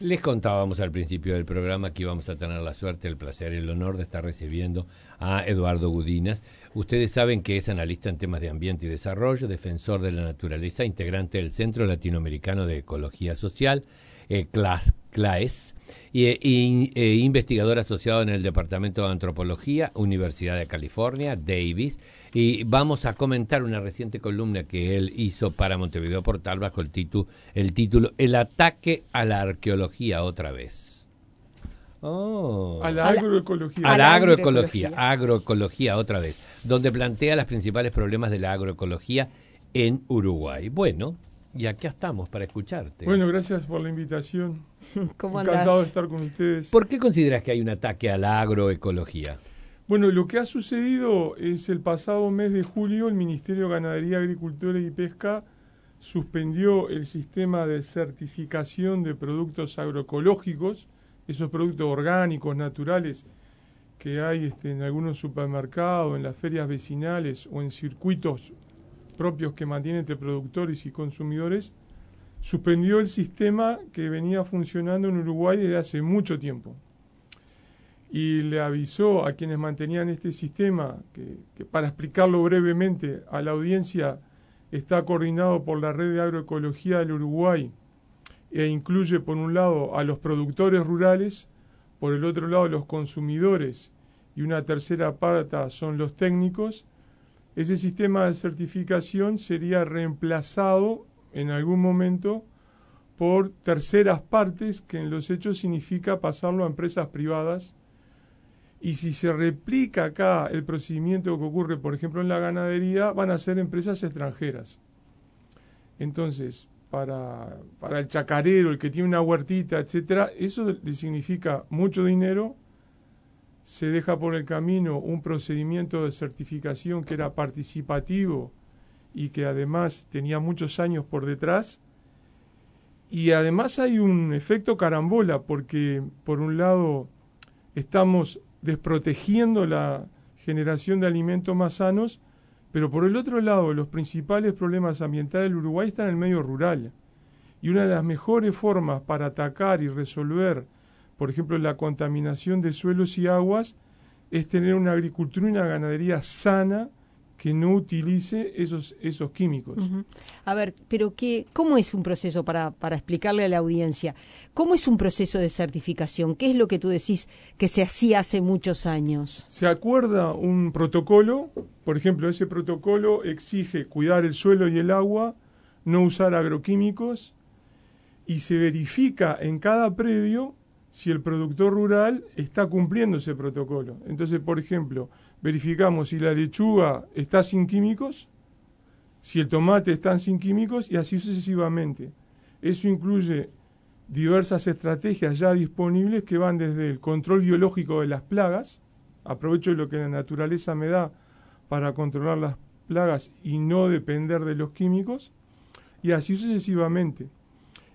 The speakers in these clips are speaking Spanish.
Les contábamos al principio del programa que íbamos a tener la suerte, el placer, el honor de estar recibiendo a Eduardo Gudinas. Ustedes saben que es analista en temas de ambiente y desarrollo, defensor de la naturaleza, integrante del Centro Latinoamericano de Ecología Social, eh, CLAES, y, e investigador asociado en el Departamento de Antropología, Universidad de California, Davis, y vamos a comentar una reciente columna que él hizo para Montevideo Portal bajo el, título, el título El ataque a la arqueología otra vez. Oh. A la agroecología. A la agroecología, agroecología otra vez, donde plantea los principales problemas de la agroecología en Uruguay. Bueno, y aquí estamos para escucharte. Bueno, gracias por la invitación. Encantado de estar con ustedes. ¿Por qué consideras que hay un ataque a la agroecología? Bueno, lo que ha sucedido es el pasado mes de julio el Ministerio de Ganadería, Agricultura y Pesca suspendió el sistema de certificación de productos agroecológicos, esos productos orgánicos, naturales, que hay este, en algunos supermercados, en las ferias vecinales o en circuitos propios que mantienen entre productores y consumidores, suspendió el sistema que venía funcionando en Uruguay desde hace mucho tiempo. Y le avisó a quienes mantenían este sistema, que, para explicarlo brevemente a la audiencia está coordinado por la Red de Agroecología del Uruguay e incluye por un lado a los productores rurales, por el otro lado los consumidores y una tercera parte son los técnicos, ese sistema de certificación sería reemplazado en algún momento por terceras partes, que en los hechos significa pasarlo a empresas privadas y si se replica acá el procedimiento que ocurre, por ejemplo, en la ganadería, van a ser empresas extranjeras. Entonces, para, para el chacarero, el que tiene una huertita, etcétera, eso le significa mucho dinero. Se deja por el camino un procedimiento de certificación que era participativo y que además tenía muchos años por detrás. Y además hay un efecto carambola, porque por un lado estamos desprotegiendo la generación de alimentos más sanos, pero por el otro lado, los principales problemas ambientales del Uruguay están en el medio rural. Y una de las mejores formas para atacar y resolver, por ejemplo, la contaminación de suelos y aguas, es tener una agricultura y una ganadería sana que no utilice esos, esos químicos. A ver, pero qué, ¿cómo es un proceso para, para explicarle a la audiencia? ¿Cómo es un proceso de certificación? ¿Qué es lo que tú decís que se hacía hace muchos años? Se acuerda un protocolo, por ejemplo, ese protocolo exige cuidar el suelo y el agua, no usar agroquímicos, y se verifica en cada predio si el productor rural está cumpliendo ese protocolo. Entonces, por ejemplo, verificamos si la lechuga está sin químicos, si el tomate está sin químicos y así sucesivamente. Eso incluye diversas estrategias ya disponibles que van desde el control biológico de las plagas, aprovecho lo que la naturaleza me da para controlar las plagas y no depender de los químicos, y así sucesivamente.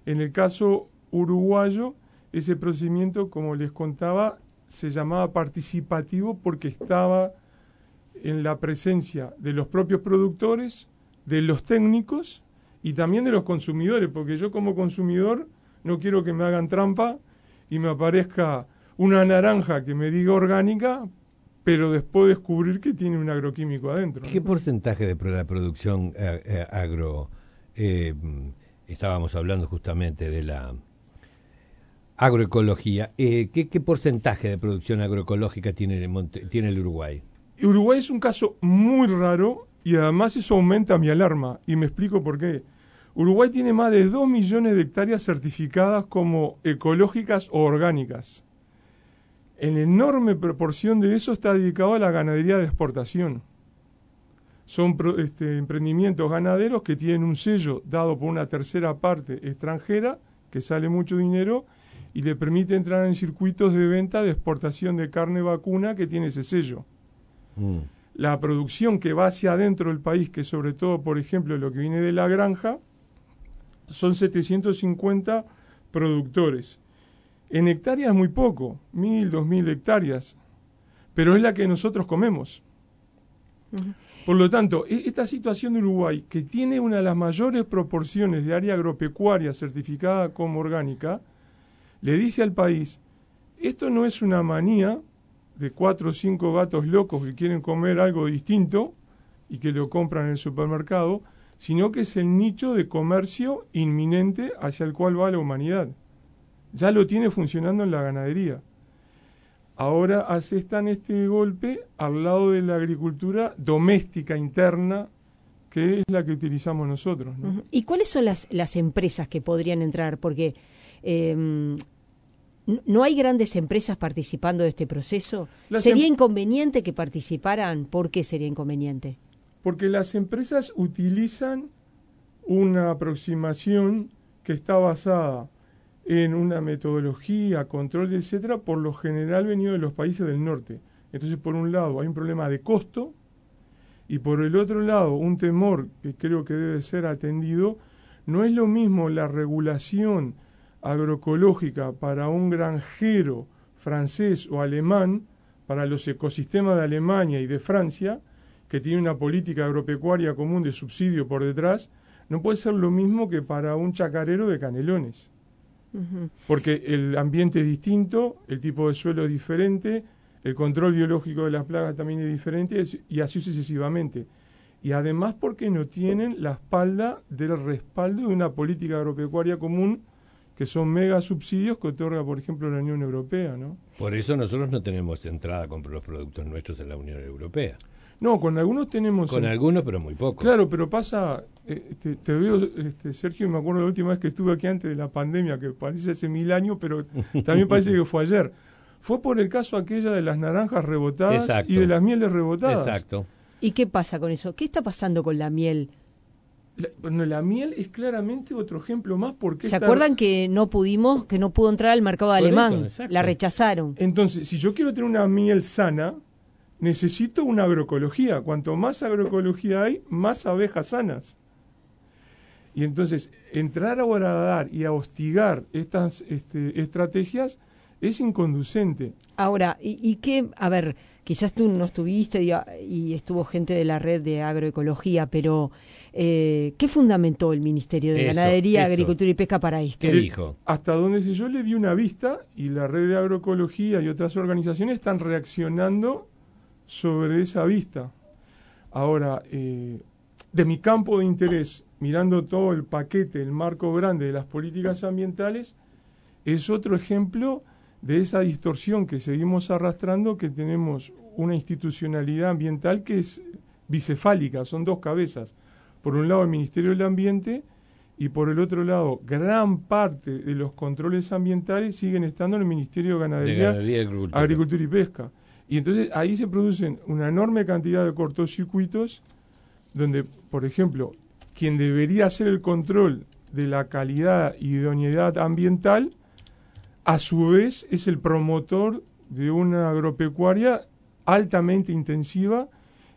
En el caso uruguayo, ese procedimiento, como les contaba, se llamaba participativo porque estaba en la presencia de los propios productores, de los técnicos y también de los consumidores, porque yo como consumidor no quiero que me hagan trampa y me aparezca una naranja que me diga orgánica, pero después descubrir que tiene un agroquímico adentro. ¿Qué porcentaje de la producción eh, eh, agro? Eh, estábamos hablando justamente de la agroecología. Eh, ¿qué, porcentaje de producción agroecológica tiene el, Uruguay? Uruguay es un caso muy raro y además eso aumenta mi alarma y me explico por qué. Uruguay tiene más de 2 millones de hectáreas certificadas como ecológicas o orgánicas. En enorme proporción de eso está dedicado a la ganadería de exportación. Son este, emprendimientos ganaderos que tienen un sello dado por una tercera parte extranjera, que sale mucho dinero, y le permite entrar en circuitos de venta de exportación de carne vacuna que tiene ese sello. Mm. La producción que va hacia adentro del país, que sobre todo, por ejemplo, lo que viene de la granja, son 750 productores. En hectáreas muy poco, mil, dos mil hectáreas, pero es la que nosotros comemos. Por lo tanto, e-, esta situación de Uruguay, que tiene una de las mayores proporciones de área agropecuaria certificada como orgánica, le dice al país, esto no es una manía de cuatro o cinco gatos locos que quieren comer algo distinto y que lo compran en el supermercado, sino que es el nicho de comercio inminente hacia el cual va la humanidad. Ya lo tiene funcionando en la ganadería. Ahora asestan este golpe al lado de la agricultura doméstica interna, que es la que utilizamos nosotros. ¿Y cuáles son las, las empresas que podrían entrar? Porque em, no hay grandes empresas participando de este proceso. ¿Sería em- inconveniente que participaran? ¿Por qué sería inconveniente? Porque las empresas utilizan una aproximación que está basada en una metodología, control, etcétera, por lo general venido de los países del norte. Entonces, por un lado, hay un problema de costo y por el otro lado, un temor que creo que debe ser atendido. No es lo mismo la regulación agroecológica para un granjero francés o alemán, para los ecosistemas de Alemania y de Francia, que tiene una política agropecuaria común de subsidio por detrás, no puede ser lo mismo que para un chacarero de canelones. Porque el ambiente es distinto, el tipo de suelo es diferente, el control biológico de las plagas también es diferente y así sucesivamente. Y además porque no tienen la espalda del respaldo de una política agropecuaria común que son mega subsidios que otorga, por ejemplo, la Unión Europea, ¿no? Por eso nosotros no tenemos entrada a comprar los productos nuestros en la Unión Europea. No, con algunos tenemos... Con algunos, pero muy poco. Claro, pero pasa, eh, te, veo, este, Sergio, me acuerdo la última vez que estuve aquí antes de la pandemia, que parece hace mil años, pero también parece que fue ayer. Fue por el caso aquella de las naranjas rebotadas y de las mieles rebotadas. Exacto. ¿Y qué pasa con eso? ¿Qué está pasando con la miel? La, bueno, la miel es claramente otro ejemplo más porque... ¿Se acuerdan que no pudimos, que no pudo entrar al mercado alemán? la rechazaron. Entonces, si yo quiero tener una miel sana, necesito una agroecología. Cuanto más agroecología hay, más abejas sanas. Y entonces, entrar a dar y a hostigar estas este, estrategias es inconducente. Ahora, ¿y, ¿y, qué? A ver, quizás tú no estuviste y, estuvo gente de la red de agroecología, pero eh, ¿qué fundamentó el Ministerio de Ganadería, Agricultura y Pesca para esto? ¿Qué dijo? Hasta donde si yo le di una vista y la red de agroecología y otras organizaciones están reaccionando sobre esa vista. Ahora, eh, de mi campo de interés, mirando todo el paquete, el marco grande de las políticas ambientales, es otro ejemplo de esa distorsión que seguimos arrastrando, que tenemos una institucionalidad ambiental que es bicefálica, son dos cabezas. Por un lado el Ministerio del Ambiente y por el otro lado gran parte de los controles ambientales siguen estando en el Ministerio de Ganadería, Agricultura y Pesca. Y entonces ahí se producen una enorme cantidad de cortocircuitos donde, por ejemplo, quien debería hacer el control de la calidad y idoneidad ambiental, a su vez es el promotor de una agropecuaria altamente intensiva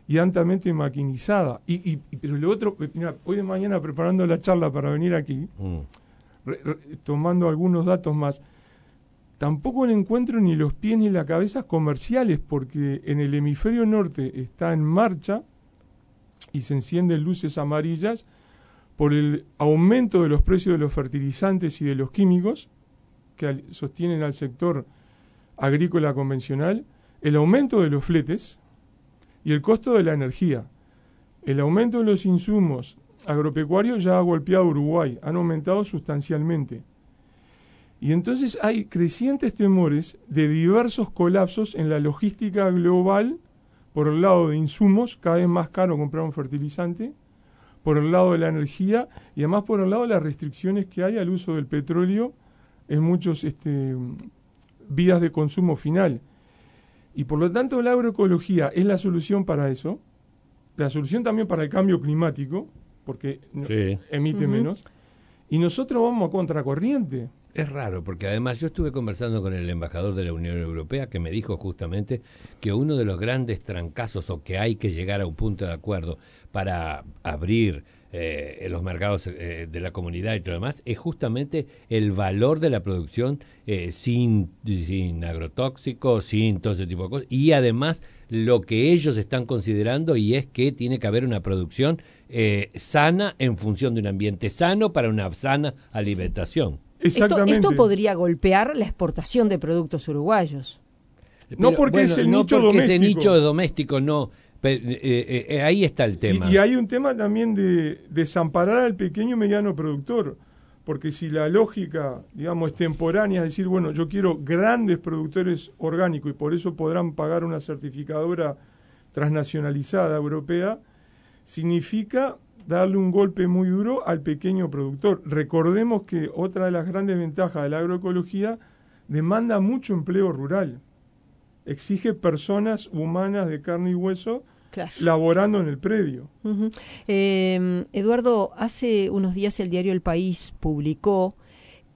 y altamente maquinizada. Y, pero lo otro, mira, hoy de mañana preparando la charla para venir aquí, mm. tomando algunos datos más, tampoco le encuentro ni los pies ni las cabezas comerciales, porque en el hemisferio norte está en marcha y se encienden luces amarillas por el aumento de los precios de los fertilizantes y de los químicos que sostienen al sector agrícola convencional, el aumento de los fletes y el costo de la energía. El aumento de los insumos agropecuarios ya ha golpeado a Uruguay, han aumentado sustancialmente. Y entonces hay crecientes temores de diversos colapsos en la logística global, por el lado de insumos, cada vez más caro comprar un fertilizante, por el lado de la energía y además por el lado de las restricciones que hay al uso del petróleo en muchos este, vías de consumo final. Y por lo tanto la agroecología es la solución para eso, la solución también para el cambio climático, porque emite menos, y nosotros vamos a contracorriente. Es raro, porque además yo estuve conversando con el embajador de la Unión Europea que me dijo justamente que uno de los grandes trancazos o que hay que llegar a un punto de acuerdo para abrir eh, en los mercados eh, de la comunidad y todo lo demás es justamente el valor de la producción eh, sin, sin agrotóxicos, sin todo ese tipo de cosas y además lo que ellos están considerando y es que tiene que haber una producción sana en función de un ambiente sano para una sana alimentación. Exactamente. Esto, podría golpear la exportación de productos uruguayos. no porque es el nicho doméstico. nicho doméstico, no. Eh, eh, ahí está el tema. Y, hay un tema también de desamparar al pequeño y mediano productor. Porque si la lógica, digamos, es temporánea, es decir, bueno, yo quiero grandes productores orgánicos y por eso podrán pagar una certificadora transnacionalizada europea, significa darle un golpe muy duro al pequeño productor. Recordemos que otra de las grandes ventajas de la agroecología demanda mucho empleo rural. Exige personas humanas de carne y hueso laborando en el predio. Em, Eduardo, hace unos días el diario El País publicó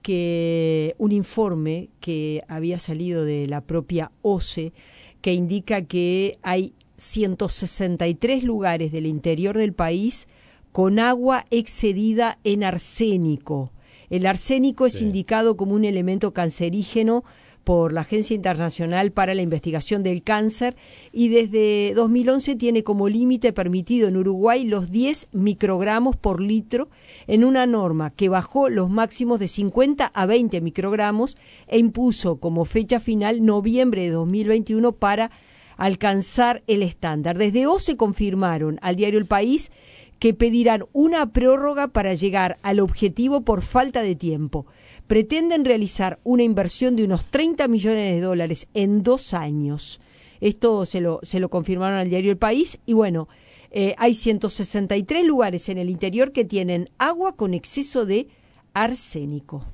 que un informe que había salido de la propia OCE que indica que hay 163 lugares del interior del país con agua excedida en arsénico. El arsénico es indicado como un elemento cancerígeno por la Agencia Internacional para la Investigación del Cáncer y desde 2011 tiene como límite permitido en Uruguay los 10 microgramos por litro en una norma que bajó los máximos de 50 a 20 microgramos e impuso como fecha final noviembre de 2021 para alcanzar el estándar. Desde hoy se confirmaron al diario El País que pedirán una prórroga para llegar al objetivo por falta de tiempo. Pretenden realizar una inversión de unos 30 millones de dólares en dos años. Esto se lo, se lo confirmaron al diario El País y bueno, eh, hay 163 lugares en el interior que tienen agua con exceso de arsénico.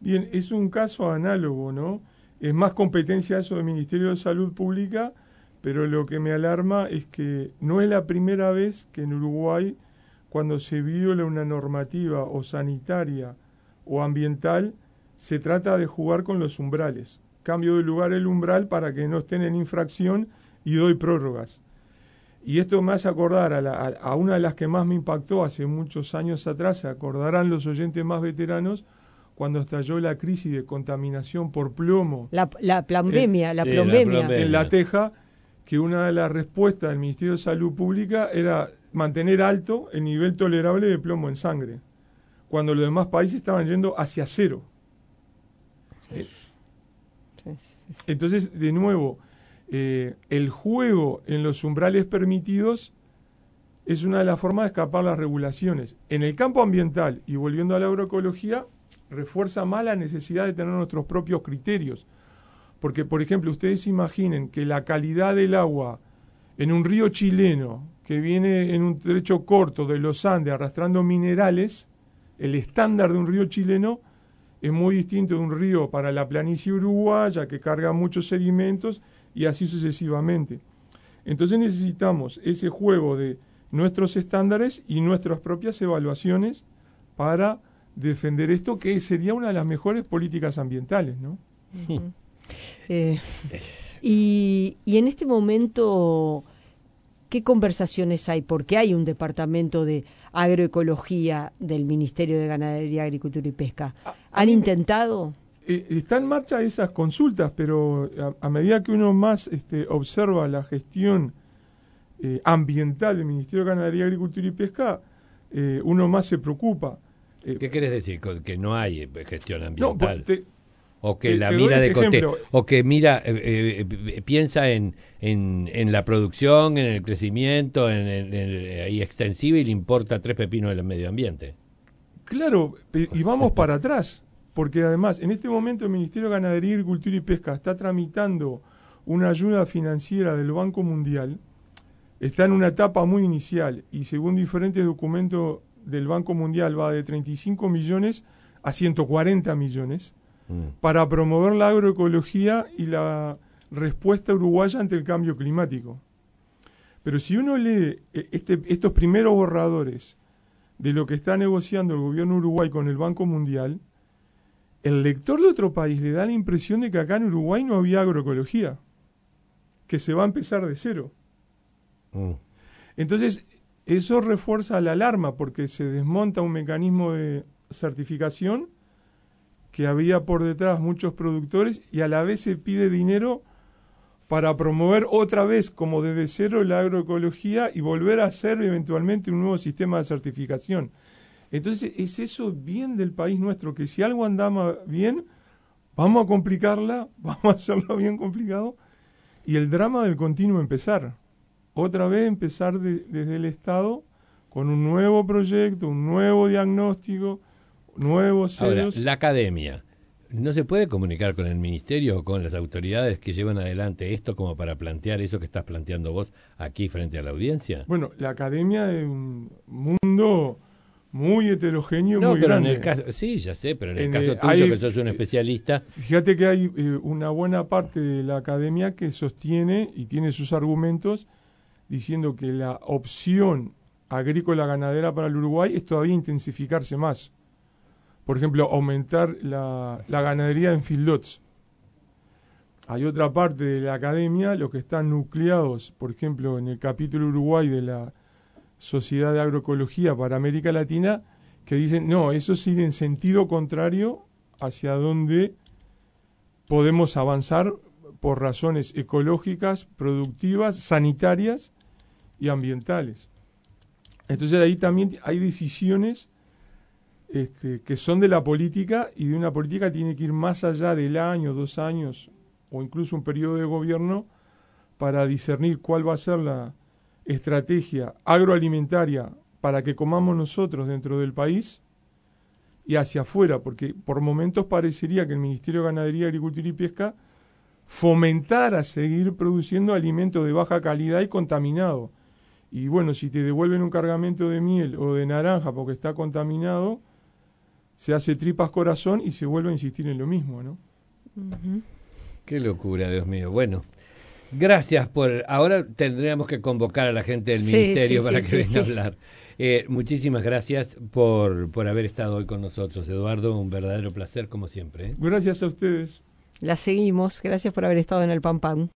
Bien, es un caso análogo, ¿no? Es más competencia eso del Ministerio de Salud Pública pero lo que me alarma es que no es la primera vez que en Uruguay, cuando se viola una normativa o sanitaria o ambiental, se trata de jugar con los umbrales. Cambio de lugar el umbral para que no estén en infracción y doy prórrogas. Y esto me hace acordar a, una de las que más me impactó hace muchos años atrás, se acordarán los oyentes más veteranos, cuando estalló la crisis de contaminación por plomo. La, la plombemia, la, plombemia. En La Teja, que una de las respuestas del Ministerio de Salud Pública era mantener alto el nivel tolerable de plomo en sangre, cuando los demás países estaban yendo hacia cero. Entonces, de nuevo, eh, el juego en los umbrales permitidos es una de las formas de escapar las regulaciones. En el campo ambiental, y volviendo a la agroecología, refuerza más la necesidad de tener nuestros propios criterios porque, por ejemplo, ustedes imaginen que la calidad del agua en un río chileno que viene en un trecho corto de los Andes arrastrando minerales, el estándar de un río chileno es muy distinto de un río para la planicie uruguaya que carga muchos sedimentos y así sucesivamente. Entonces necesitamos ese juego de nuestros estándares y nuestras propias evaluaciones para defender esto que sería una de las mejores políticas ambientales, ¿no? Eh, y, en este momento, ¿qué conversaciones hay? Porque hay un departamento de agroecología del Ministerio de Ganadería, Agricultura y Pesca. ¿Han intentado? Eh, está en marcha esas consultas, pero a, medida que uno más este, observa la gestión eh, ambiental del Ministerio de Ganadería, Agricultura y Pesca, uno más se preocupa. ¿Qué quieres decir? Que no hay gestión ambiental. No, o que la mira de coste, o que mira, eh, eh, piensa en, en, la producción, en el crecimiento, en, el, extensivo y le importa tres pepinos del medio ambiente. Claro, y vamos para atrás, porque además en este momento el Ministerio de Ganadería, Agricultura y Pesca está tramitando una ayuda financiera del Banco Mundial, está en una etapa muy inicial y según diferentes documentos del Banco Mundial va de 35 millones a 140 millones para promover la agroecología y la respuesta uruguaya ante el cambio climático. Pero si uno lee eh, este, estos primeros borradores de lo que está negociando el gobierno uruguay con el Banco Mundial, el lector de otro país le da la impresión de que acá en Uruguay no había agroecología, que se va a empezar de cero. Mm. Entonces, eso refuerza la alarma porque se desmonta un mecanismo de certificación que había por detrás muchos productores y a la vez se pide dinero para promover otra vez como desde cero la agroecología y volver a hacer eventualmente un nuevo sistema de certificación. Entonces es eso bien del país nuestro, que si algo andaba bien, vamos a complicarla, vamos a hacerlo bien complicado, y el drama del continuo empezar. Otra vez empezar desde el Estado con un nuevo proyecto, un nuevo diagnóstico, nuevos Ahora, la academia. ¿No se puede comunicar con el ministerio o con las autoridades que llevan adelante esto como para plantear eso que estás planteando vos aquí frente a la audiencia? Bueno, la academia es un mundo muy heterogéneo, muy pero grande. En el caso, sí, ya sé, pero en el caso tuyo, que sos un especialista. Fíjate que hay eh, una buena parte de la academia que sostiene y tiene sus argumentos diciendo que la opción agrícola ganadera para el Uruguay es todavía intensificarse más. Por ejemplo, aumentar la, ganadería en fieldlots. Hay otra parte de la academia, los que están nucleados, por ejemplo, en el capítulo Uruguay de la Sociedad de Agroecología para América Latina, que dicen, no, eso es en sentido contrario hacia donde podemos avanzar por razones ecológicas, productivas, sanitarias y ambientales. Entonces ahí también hay decisiones este, que son de la política y de una política que tiene que ir más allá del año, dos años o incluso un periodo de gobierno para discernir cuál va a ser la, estrategia agroalimentaria para que comamos nosotros dentro del país y hacia afuera, porque por momentos parecería que el Ministerio de Ganadería, Agricultura y Pesca fomentara seguir produciendo alimentos de baja calidad y contaminado. Y bueno, si te devuelven un cargamento de miel o de naranja porque está contaminado, se hace tripas corazón y se vuelve a insistir en lo mismo, ¿no? Qué locura, Dios mío. Bueno, Gracias por. Ahora tendríamos que convocar a la gente del ministerio para que venga a hablar. Eh, muchísimas gracias por, por haber estado hoy con nosotros, Eduardo. Un verdadero placer, como siempre. ¿eh? Gracias a ustedes. La seguimos. Gracias por haber estado en el Pam Pam.